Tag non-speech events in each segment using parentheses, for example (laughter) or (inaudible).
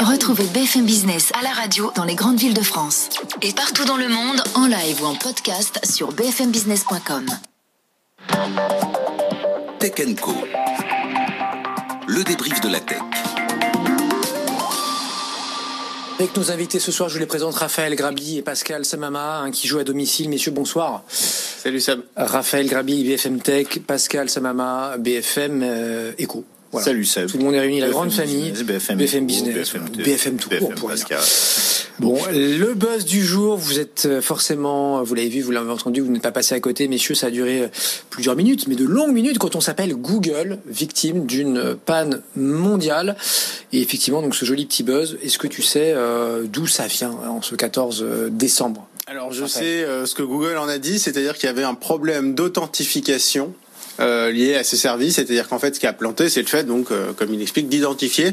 Retrouvez BFM Business à la radio dans les grandes villes de France et partout dans le monde en live ou en podcast sur bfmbusiness.com. Tech Co. Le débrief de la tech. Avec nos invités ce soir, je vous les présente Raphaël Grabi et Pascal Samama, hein, qui jouent à domicile. Messieurs, bonsoir. Salut Sam. Raphaël Grabi, BFM Tech, Pascal Samama, BFM euh, Echo. Voilà. Salut Seb. Tout le monde est réuni, la BFM grande famille. BFM, Business, BFM, BFM tout court, pour. Pascal. Bon, le buzz du jour, vous êtes euh, forcément, vous l'avez vu, vous l'avez entendu, vous n'êtes pas passé à côté, messieurs, ça a duré euh, plusieurs minutes, mais de longues minutes quand on s'appelle Google, victime d'une panne mondiale. Et effectivement, donc ce joli petit buzz, est-ce que tu sais euh, d'où ça vient hein, en ce 14 décembre? Alors je sais euh, ce que Google en a dit, c'est-à-dire qu'il y avait un problème d'authentification euh, à ces services, c'est-à-dire qu'en fait ce qui a planté, c'est le fait donc, euh, comme il explique, d'identifier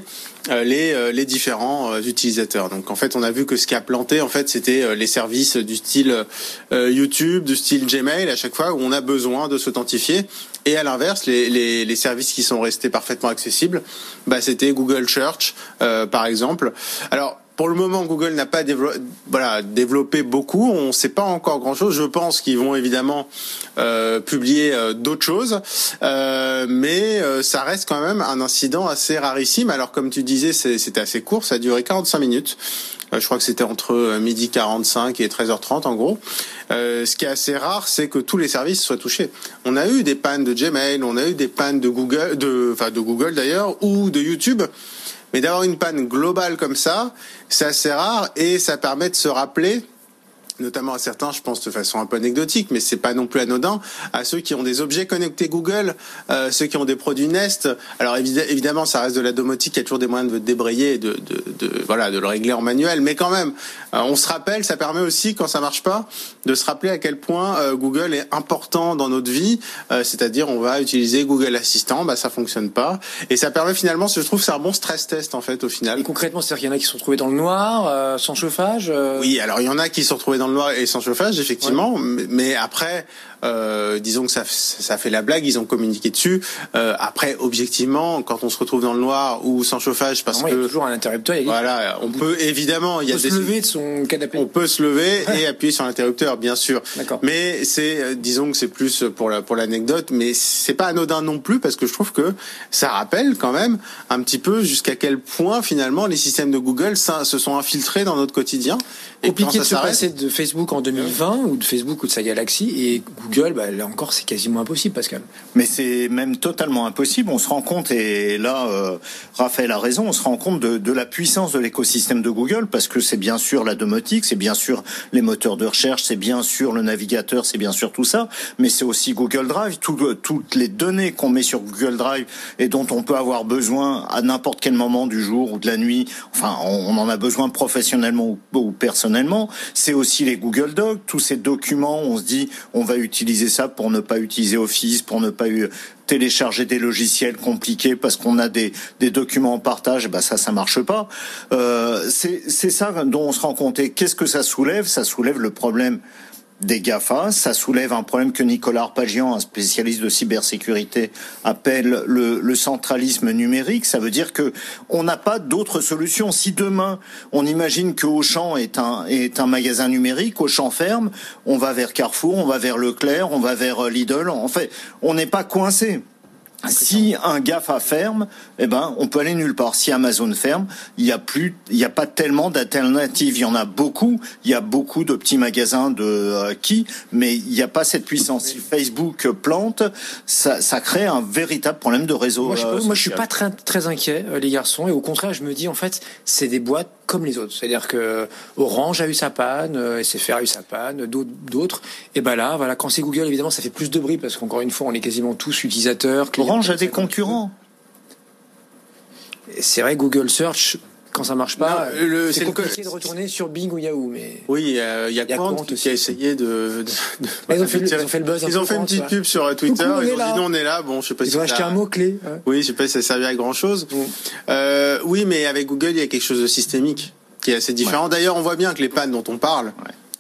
euh, les euh, les différents euh, utilisateurs. Donc en fait, on a vu que ce qui a planté, en fait, c'était les services du style YouTube, du style Gmail, à chaque fois où on a besoin de s'authentifier. Et à l'inverse, les, les, les services qui sont restés parfaitement accessibles, bah, c'était Google Search, par exemple. Alors pour le moment, Google n'a pas dévelop- voilà, développé beaucoup. On ne sait pas encore grand-chose. Je pense qu'ils vont évidemment euh, publier euh, d'autres choses, Euh, mais euh, ça reste quand même un incident assez rarissime. Alors comme tu disais, c'était assez court. Ça a duré 45 minutes. Euh, je crois que c'était entre midi 45 et 13h30 en gros. Ce qui est assez rare, c'est que tous les services soient touchés. On a eu des pannes de Gmail, on a eu des pannes de Google, enfin de Google d'ailleurs, ou de YouTube. Mais d'avoir une panne globale comme ça, c'est assez rare et ça permet de se rappeler notamment à certains, je pense de façon un peu anecdotique, mais c'est pas non plus anodin, à ceux qui ont des objets connectés Google, euh, ceux qui ont des produits Nest. Alors évi- évidemment, ça reste de la domotique, il y a toujours des moyens de débrayer, et de, de, de voilà, de le régler en manuel, mais quand même, euh, on se rappelle, ça permet aussi quand ça marche pas, de se rappeler à quel point euh, Google est important dans notre vie. C'est-à-dire, on va utiliser Google Assistant, bah ça fonctionne pas, et ça permet finalement, je trouve, c'est un bon stress test en fait au final. Et concrètement, c'est-à-dire qu'il y en a qui se sont trouvés dans le noir, sans chauffage Oui, alors il y en a qui se sont retrouvés dans le noir et sans chauffage, effectivement. Mais, mais après, euh, disons que ça, ça fait la blague, ils ont communiqué dessus. Euh, après, objectivement, quand on se retrouve dans le noir ou sans chauffage, parce Normalement, il y a que toujours un interrupteur. Il y a voilà, on peut évidemment, il y on a des se lever de son canapé. on peut se lever et appuyer sur l'interrupteur, bien sûr. D'accord. Mais c'est, euh, disons que c'est plus pour la pour l'anecdote, mais c'est pas anodin non plus parce que je trouve que ça rappelle quand même un petit peu jusqu'à quel point finalement les systèmes de Google ça, se sont infiltrés dans notre quotidien. Et compliqué de se passer de Facebook en 2020 ou de Facebook ou de sa galaxie et Google, bah, là encore, c'est quasiment impossible, Pascal. Mais c'est même totalement impossible. On se rend compte, et là, euh, Raphaël a raison, on se rend compte de, la puissance de l'écosystème de Google, parce que c'est bien sûr la domotique, c'est bien sûr les moteurs de recherche, c'est bien sûr le navigateur, c'est bien sûr tout ça, mais c'est aussi Google Drive, tout- toutes les données qu'on met sur Google Drive et dont on peut avoir besoin à n'importe quel moment du jour ou de la nuit, enfin, on, on en a besoin professionnellement ou, ou personnellement. C'est aussi les Google Docs, tous ces documents, on se dit, on va utiliser ça pour ne pas utiliser Office, pour ne pas eu- télécharger des logiciels compliqués parce qu'on a des, documents en partage, bah ça, ça marche pas. Euh, c'est ça dont on se rend compte. Et qu'est-ce que ça soulève? Ça soulève le problème des GAFA. Ça soulève un problème que Nicolas Arpagian, un spécialiste de cybersécurité, appelle le, centralisme numérique. Ça veut dire que on n'a pas d'autre solution. Si demain on imagine que Auchan est un est un magasin numérique, Auchan ferme, on va vers Carrefour, on va vers Leclerc, on va vers euh, Lidl. En fait, on n'est pas coincé. Si un GAFA ferme, eh ben, on peut aller nulle part. Si Amazon ferme, il y a plus, il y a pas tellement d'alternatives. Il y en a beaucoup. Il y a beaucoup de petits magasins de euh, qui, mais il n'y a pas cette puissance. Si Facebook plante, ça, ça crée un véritable problème de réseau. Moi, je, euh, moi, je suis pas très, très inquiet, euh, les garçons, et au contraire, je me dis, en fait, c'est des boîtes comme les autres. C'est-à-dire que Orange a eu sa panne, euh, SFR a eu sa panne, d'autres- d'autres. Et ben là, voilà, quand c'est Google, évidemment, ça fait plus de bruit parce qu'encore une fois, on est quasiment tous utilisateurs. clients, Orange a des concurrents. C'est vrai, Google Search quand ça marche pas, le- c'est le compliqué co- de retourner sur Bing ou Yahoo. Mais Oui, euh, il y a Il y a Quant Quant qui a essayé de. de- de- ils ont (laughs) fait le- ils ont fait le buzz Ils ont fait une petite pub sur euh, Twitter. Coucou, ils ont là. dit non, on est là. Bon, je sais pas ils si ont acheté un mot clé. Oui, je sais pas si ça servait à grand chose. Euh, oui, mais avec Google, il y a quelque chose de systémique qui est assez différent. D'ailleurs, on voit bien que les pannes dont on parle,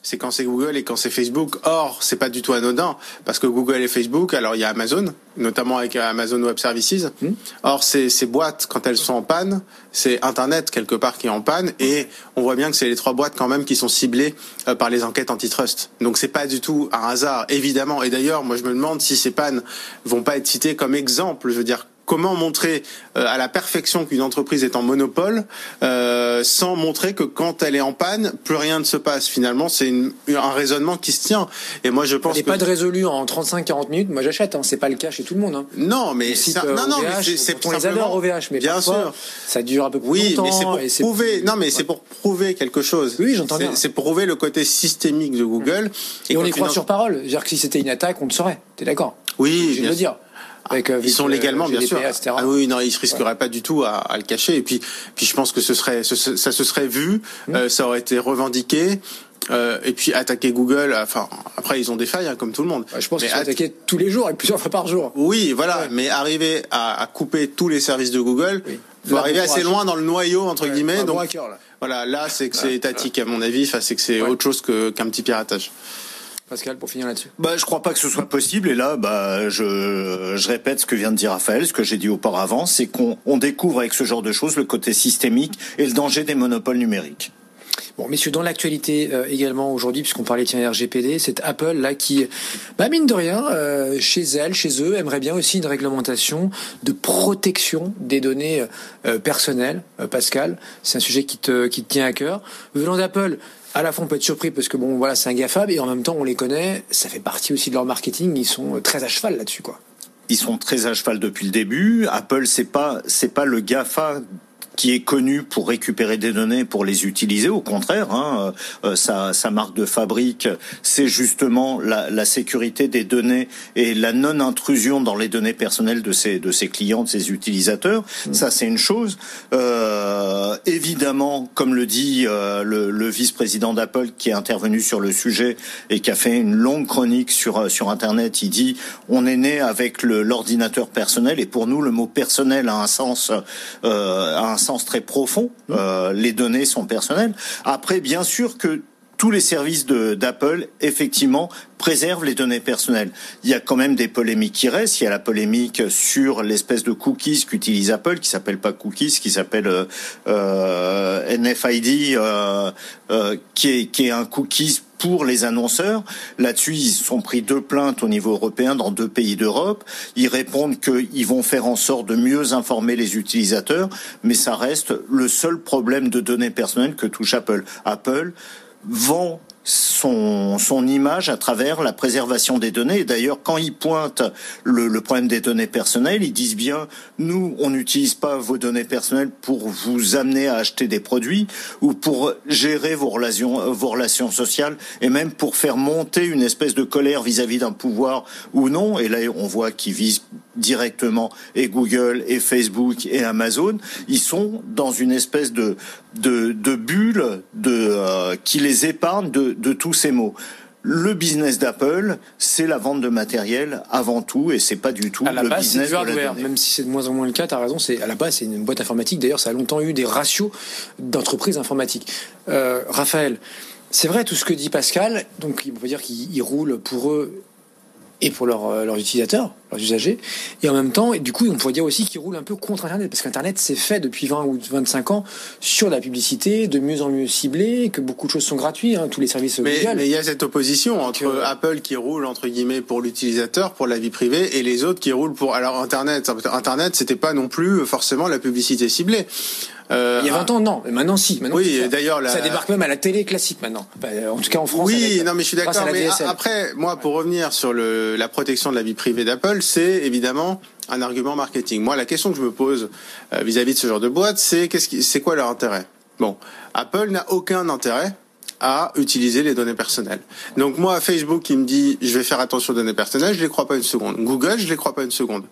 c'est quand c'est Google et quand c'est Facebook. Or, c'est pas du tout anodin parce que Google et Facebook, alors il y a Amazon, notamment avec Amazon Web Services. Hmm. Or, ces, ces boîtes, quand elles sont en panne, c'est Internet quelque part qui est en panne et on voit bien que c'est les trois boîtes quand même qui sont ciblées euh, par les enquêtes antitrust. Donc c'est pas du tout un hasard, évidemment. Et d'ailleurs, moi je me demande si ces pannes vont pas être citées comme exemple. Je veux dire, comment montrer euh, à la perfection qu'une entreprise est en monopole euh, sans montrer que quand elle est en panne, plus rien ne se passe. Finalement, c'est un raisonnement qui se tient. Et moi, je pense n'est que pas de résolu en 35-40 minutes. Moi, j'achète. Hein. C'est pas le cas chez tout le monde. Hein. non, mais euh, non, non, mais c'est- c'est on les adore OVH, mais bien parfois, sûr. ça dure un peu plus Oui, longtemps. mais c'est pour et c'est prouver. Non, mais c'est pour prouver quelque chose. Oui, j'entends C'est- bien. C'est pour prouver le côté systémique de Google. Et on les croit sur parole. C'est-à-dire que si c'était une attaque, on le saurait. T'es d'accord? Oui, Je le dire. Avec, euh, Ils sont avec, euh, légalement, bien sûr. Etc. Ah oui, non, ils se risqueraient pas du tout à, à le cacher. Et puis, puis je pense que ce serait, ce- ça se serait vu, Mmh. euh, ça aurait été revendiqué. euh, et puis attaquer Google. Enfin, après ils ont des failles hein, comme tout le monde. Je pense qu'ils sont att- attaqués tous les jours et plusieurs fois par jour. Oui, voilà. Ouais. Mais arriver à, à couper tous les services de Google, Oui. faut Là, arriver assez loin dans le noyau entre guillemets. Un Donc braqueur, là. voilà, là c'est que c'est étatique à mon avis. Enfin, c'est que c'est Ouais. autre chose qu'un petit piratage. Pascal, pour finir là-dessus. Bah, je crois pas que ce soit possible. Et là, bah, je, je répète ce que vient de dire Raphaël, ce que j'ai dit auparavant, c'est qu'on on découvre avec ce genre de choses le côté systémique et le danger des monopoles numériques. Bon, messieurs, dans l'actualité euh, également aujourd'hui, puisqu'on parlait tiens RGPD, c'est Apple là qui, bah, mine de rien, euh, chez elle, chez eux, aimerait bien aussi une réglementation de protection des données euh, personnelles. Pascal, c'est un sujet qui te, qui te tient à cœur. Venant d'Apple, à la fois on peut être surpris parce que bon, voilà, c'est un GAFAB et en même temps on les connaît, ça fait partie aussi de leur marketing, ils sont euh, très à cheval là-dessus, quoi. Ils sont très à cheval depuis le début. Apple, c'est pas, c'est pas le GAFA qui est connu pour récupérer des données pour les utiliser. Au contraire, hein, euh, sa, sa marque de fabrique, c'est justement la, la sécurité des données et la non-intrusion dans les données personnelles de ses, de ses clients, de ses utilisateurs. Ça, c'est une chose. Euh, évidemment, comme le dit euh, le, le vice-président d'Apple qui est intervenu sur le sujet et qui a fait une longue chronique sur euh, sur Internet, il dit on est né avec l'ordinateur personnel et pour nous le mot personnel a un sens euh, a un sens très profond. Euh, les données sont personnelles. Après, bien sûr que tous les services d'Apple, effectivement, préservent les données personnelles. Il y a quand même des polémiques qui restent. Il y a la polémique sur l'espèce de cookies qu'utilise Apple, qui s'appelle pas cookies, qui s'appelle euh, euh, NFID, qui, est, qui est un cookies pour les annonceurs. Là-dessus, ils sont pris deux plaintes au niveau européen dans deux pays d'Europe. Ils répondent qu'ils vont faire en sorte de mieux informer les utilisateurs, mais ça reste le seul problème de données personnelles que touche Apple. Apple vend son, son image à travers la préservation des données. D'ailleurs, quand ils pointent le, le problème des données personnelles, ils disent bien, nous, on n'utilise pas vos données personnelles pour vous amener à acheter des produits ou pour gérer vos relations, vos relations sociales et même pour faire monter une espèce de colère vis-à-vis d'un pouvoir ou non. Et là, on voit qu'ils visent directement et Google et Facebook et Amazon. Ils sont dans une espèce de, de, de bulle de, euh, qui les épargne de, de tous ces mots. Le business d'Apple, c'est la vente de matériel avant tout, et c'est pas du tout À la le base, business du hardware, même si c'est de moins en moins le cas, tu as raison, c'est à la base, c'est une boîte informatique. D'ailleurs, ça a longtemps eu des ratios d'entreprises informatiques. Euh, Raphaël, c'est vrai tout ce que dit Pascal, donc on peut dire qu'il roule pour eux et pour leurs euh, leurs utilisateurs, leurs usagers, et en même temps, et du coup, on pourrait dire aussi qu'ils roulent un peu contre Internet, parce qu'Internet c'est fait depuis 20 ou 25 ans sur la publicité, de mieux en mieux ciblée, que beaucoup de choses sont gratuites, hein, tous les services Mais Google. mais il y a cette opposition entre Apple qui roule entre guillemets pour l'utilisateur, pour la vie privée, et les autres qui roulent pour alors Internet. Internet, c'était pas non plus forcément la publicité ciblée. Euh, Il y a 20 ans, non, mais maintenant si. Maintenant, Oui, d'ailleurs, la- ça débarque même à la télé classique maintenant. Enfin, en tout cas en France. Oui, avec- non, mais je suis d'accord. Mais après, moi, pour revenir sur le, la protection de la vie privée d'Apple, c'est évidemment un argument marketing. Moi, la question que je me pose euh, vis-à-vis de ce genre de boîte, c'est qu'est-ce qui, c'est quoi leur intérêt? Bon, Apple n'a aucun intérêt à utiliser les données personnelles. Donc moi, Facebook qui me dit je vais faire attention aux données personnelles, je les crois pas une seconde. Google, je les crois pas une seconde.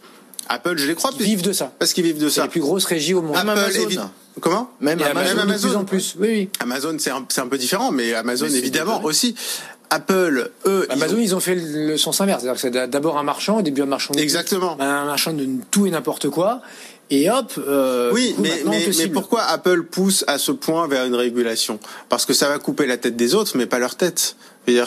Apple, je les crois. Ils puis- vivent de ça. Parce qu'ils vivent de ça. les plus grosses régies au monde. Apple, Amazon. évi- Comment? Même Amazon. Amazon, de Amazon. plus en plus. Oui, oui. Amazon, c'est un, c'est un peu différent, mais Amazon, Mais évidemment, aussi. Apple, eux, ils Amazon, ont- ils ont fait le sens inverse. C'est-à-dire que c'est d'abord un marchand, au début un marchand de Exactement. un marchand de tout et n'importe quoi. Et hop. euh, Oui, coup, mais, mais, pourquoi Apple pousse à ce point vers une régulation? Parce que ça va couper la tête des autres, mais pas leur tête.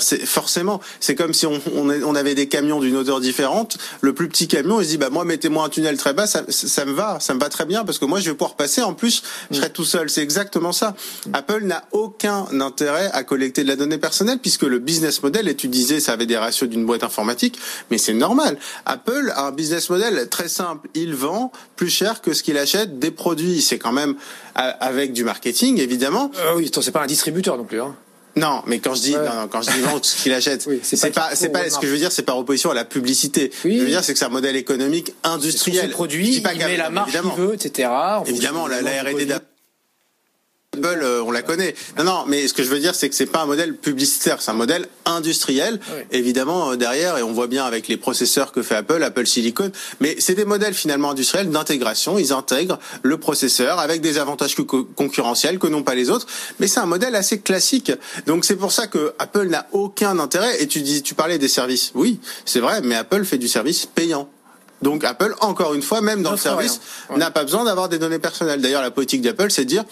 C'est forcément, c'est comme si on, on, on avait des camions d'une odeur différente. Le plus petit camion, il se dit, bah moi, mettez-moi un tunnel très bas, ça, ça me va, ça me va très bien parce que moi, je vais pouvoir passer. En plus, je serai tout seul. C'est exactement ça. Apple n'a aucun intérêt à collecter de la donnée personnelle puisque le business model, et tu disais, ça avait des ratios d'une boîte informatique, mais c'est normal. Apple a un business model très simple. Il vend plus cher que ce qu'il achète des produits. C'est quand même avec du marketing, évidemment. Euh, oui, c'est pas un distributeur non plus. Hein. Non, mais quand je dis Ouais. non, non, quand je dis vendre ce qu'il achète, (laughs) Oui, c'est pas c'est ce que je veux dire, c'est par opposition à la publicité. Oui. Ce que je veux dire, c'est que c'est un modèle économique industriel. dis pas il met la marque qu'il évidemment. veut, etc. en Évidemment, la, la R&D d'Apple, euh, on la connaît. Non, non, mais ce que je veux dire, c'est que c'est pas un modèle publicitaire, c'est un modèle industriel, Ouais. évidemment euh, derrière, et on voit bien avec les processeurs que fait Apple, Apple Silicon. Mais c'est des modèles finalement industriels d'intégration. Ils intègrent le processeur avec des avantages co- concurrentiels que n'ont pas les autres. Mais c'est un modèle assez classique. Donc c'est pour ça que Apple n'a aucun intérêt. Et tu dis, tu parlais des services. Oui, c'est vrai, mais Apple fait du service payant. Donc Apple, encore une fois, même dans le service. Ouais. n'a pas besoin d'avoir des données personnelles. D'ailleurs, la politique d'Apple, c'est de dire,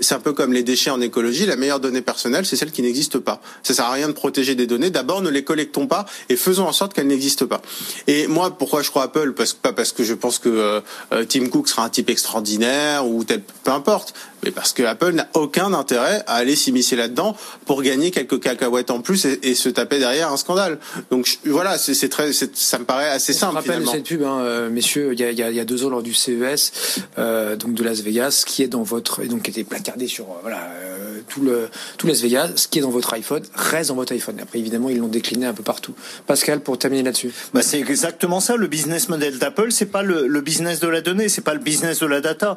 c'est un peu comme les déchets en écologie, la meilleure donnée personnelle, c'est celle qui n'existe pas. Ça sert à rien de protéger des données. D'abord, ne les collectons pas et faisons en sorte qu'elles n'existent pas. Et moi, pourquoi je crois Apple? Parce pas parce que je pense que euh, euh, Tim Cook sera un type extraordinaire ou tel, peu importe, mais parce que Apple n'a aucun intérêt à aller s'immiscer là-dedans pour gagner quelques cacahuètes en plus et, et se taper derrière un scandale. Donc je- voilà, c'est très, ça me paraît assez On simple rappelle finalement. cette pub, hein, euh, messieurs, il y, a, il y deux ans lors du CES, euh, donc de Las Vegas, qui est dans votre, et donc qui était placardé sur euh, voilà euh, tout le tout Las Vegas, ce qui est dans votre iPhone reste dans votre iPhone. Après, évidemment, ils l'ont décliné un peu partout. Pascal, pour terminer là-dessus. Bah, c'est exactement ça. Le business model d'Apple, c'est pas le, le business de la donnée, c'est pas le business de la data.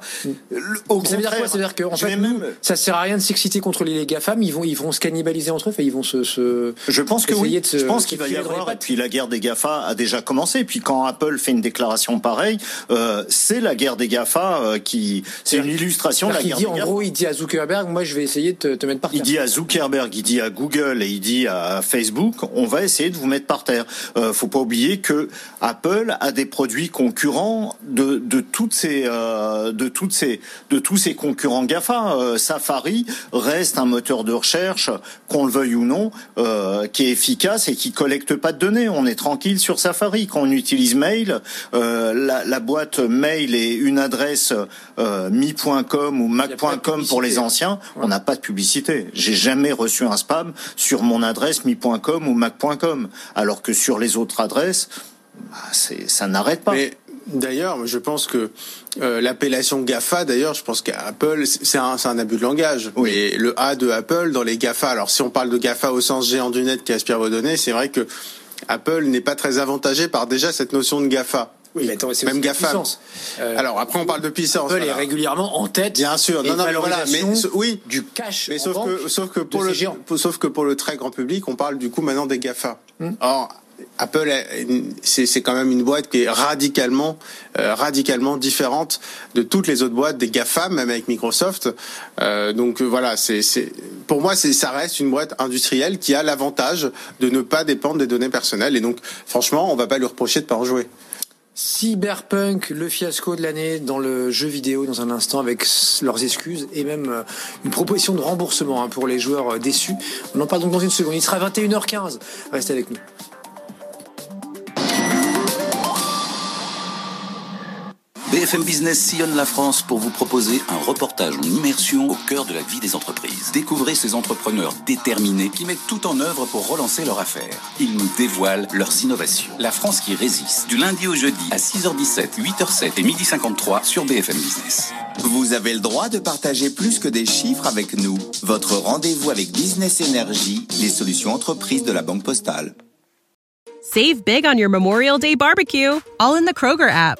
Le- Au Ça veut dire contraire, quoi Ça veut dire que en je fait, vais nous, même- ça sert à rien de s'exciter contre les GAFAM. Ils vont, ils vont se cannibaliser entre eux. Enfin, ils vont se. se... Je pense que oui. se- je pense se qu'il va y avoir. Et puis la guerre des Gafa a déjà commencé. Et puis quand Apple fait une déclaration pareille, euh, c'est la guerre des Gafa euh, qui. C'est une illustration de la Il guerre dit, des en Gafa. gros, il dit à Zuckerberg, moi, je vais essayer de te, te mettre par Il terre. dit à Zuckerberg, il dit à Google et il dit à Facebook, on va essayer de vous mettre par terre. Euh, faut pas oublier que Apple a des produits concurrents de, de toutes ces euh, de toutes ces de tous ces concurrents Gafa. Safari reste un moteur de recherche, qu'on le veuille ou non, qui est efficace et qui collecte pas de données. On est tranquille sur Safari quand on utilise Mail. Euh, la, la boîte Mail est une adresse euh, mi.com ou mac.com pour les anciens. On n'a pas de publicité. J'ai jamais reçu un spam sur mon adresse mi.com ou mac.com, alors que sur les autres adresses, bah, ça n'arrête pas. Mais d'ailleurs, je pense que euh, l'appellation GAFA, d'ailleurs, je pense qu'Apple, c'est un, c'est un abus de langage. Oui. Et le A de Apple dans les GAFA, alors si on parle de GAFA au sens géant du net qui aspire vos données, c'est vrai que Apple n'est pas très avantagé par déjà cette notion de GAFA. Oui, mais attends, c'est Même aussi GAFA. puissance. Euh, Alors après, on parle de puissance. Apple voilà. est régulièrement en tête. Bien sûr, non, non, mais voilà, mais oui. du cash. Mais en sauf banque que, sauf que pour le, sauf que pour le très grand public, on parle du coup maintenant des GAFA. Hmm. Or, Apple, est- c'est quand même une boîte qui est radicalement, euh, radicalement différente de toutes les autres boîtes des GAFA, même avec Microsoft. Euh, donc euh, voilà, c'est, pour moi, ça reste une boîte industrielle qui a l'avantage de ne pas dépendre des données personnelles. Et donc, franchement, on va pas lui reprocher de pas en jouer. Cyberpunk, le fiasco de l'année dans le jeu vidéo dans un instant avec leurs excuses et même une proposition de remboursement hein, pour les joueurs déçus. On en parle donc dans une seconde. Il sera 21h15. Restez avec nous. BFM Business sillonne la France pour vous proposer un reportage en immersion au cœur de la vie des entreprises. Découvrez ces entrepreneurs déterminés qui mettent tout en œuvre pour relancer leur affaire. Ils nous dévoilent leurs innovations. La France qui résiste, du lundi au jeudi à 6h17, 8h07 et 12h53 sur BFM Business. Vous avez le droit de partager plus que des chiffres avec nous. Votre rendez-vous avec Business Energy, les solutions entreprises de la Banque Postale. Save big on your Memorial Day barbecue, all in the Kroger app.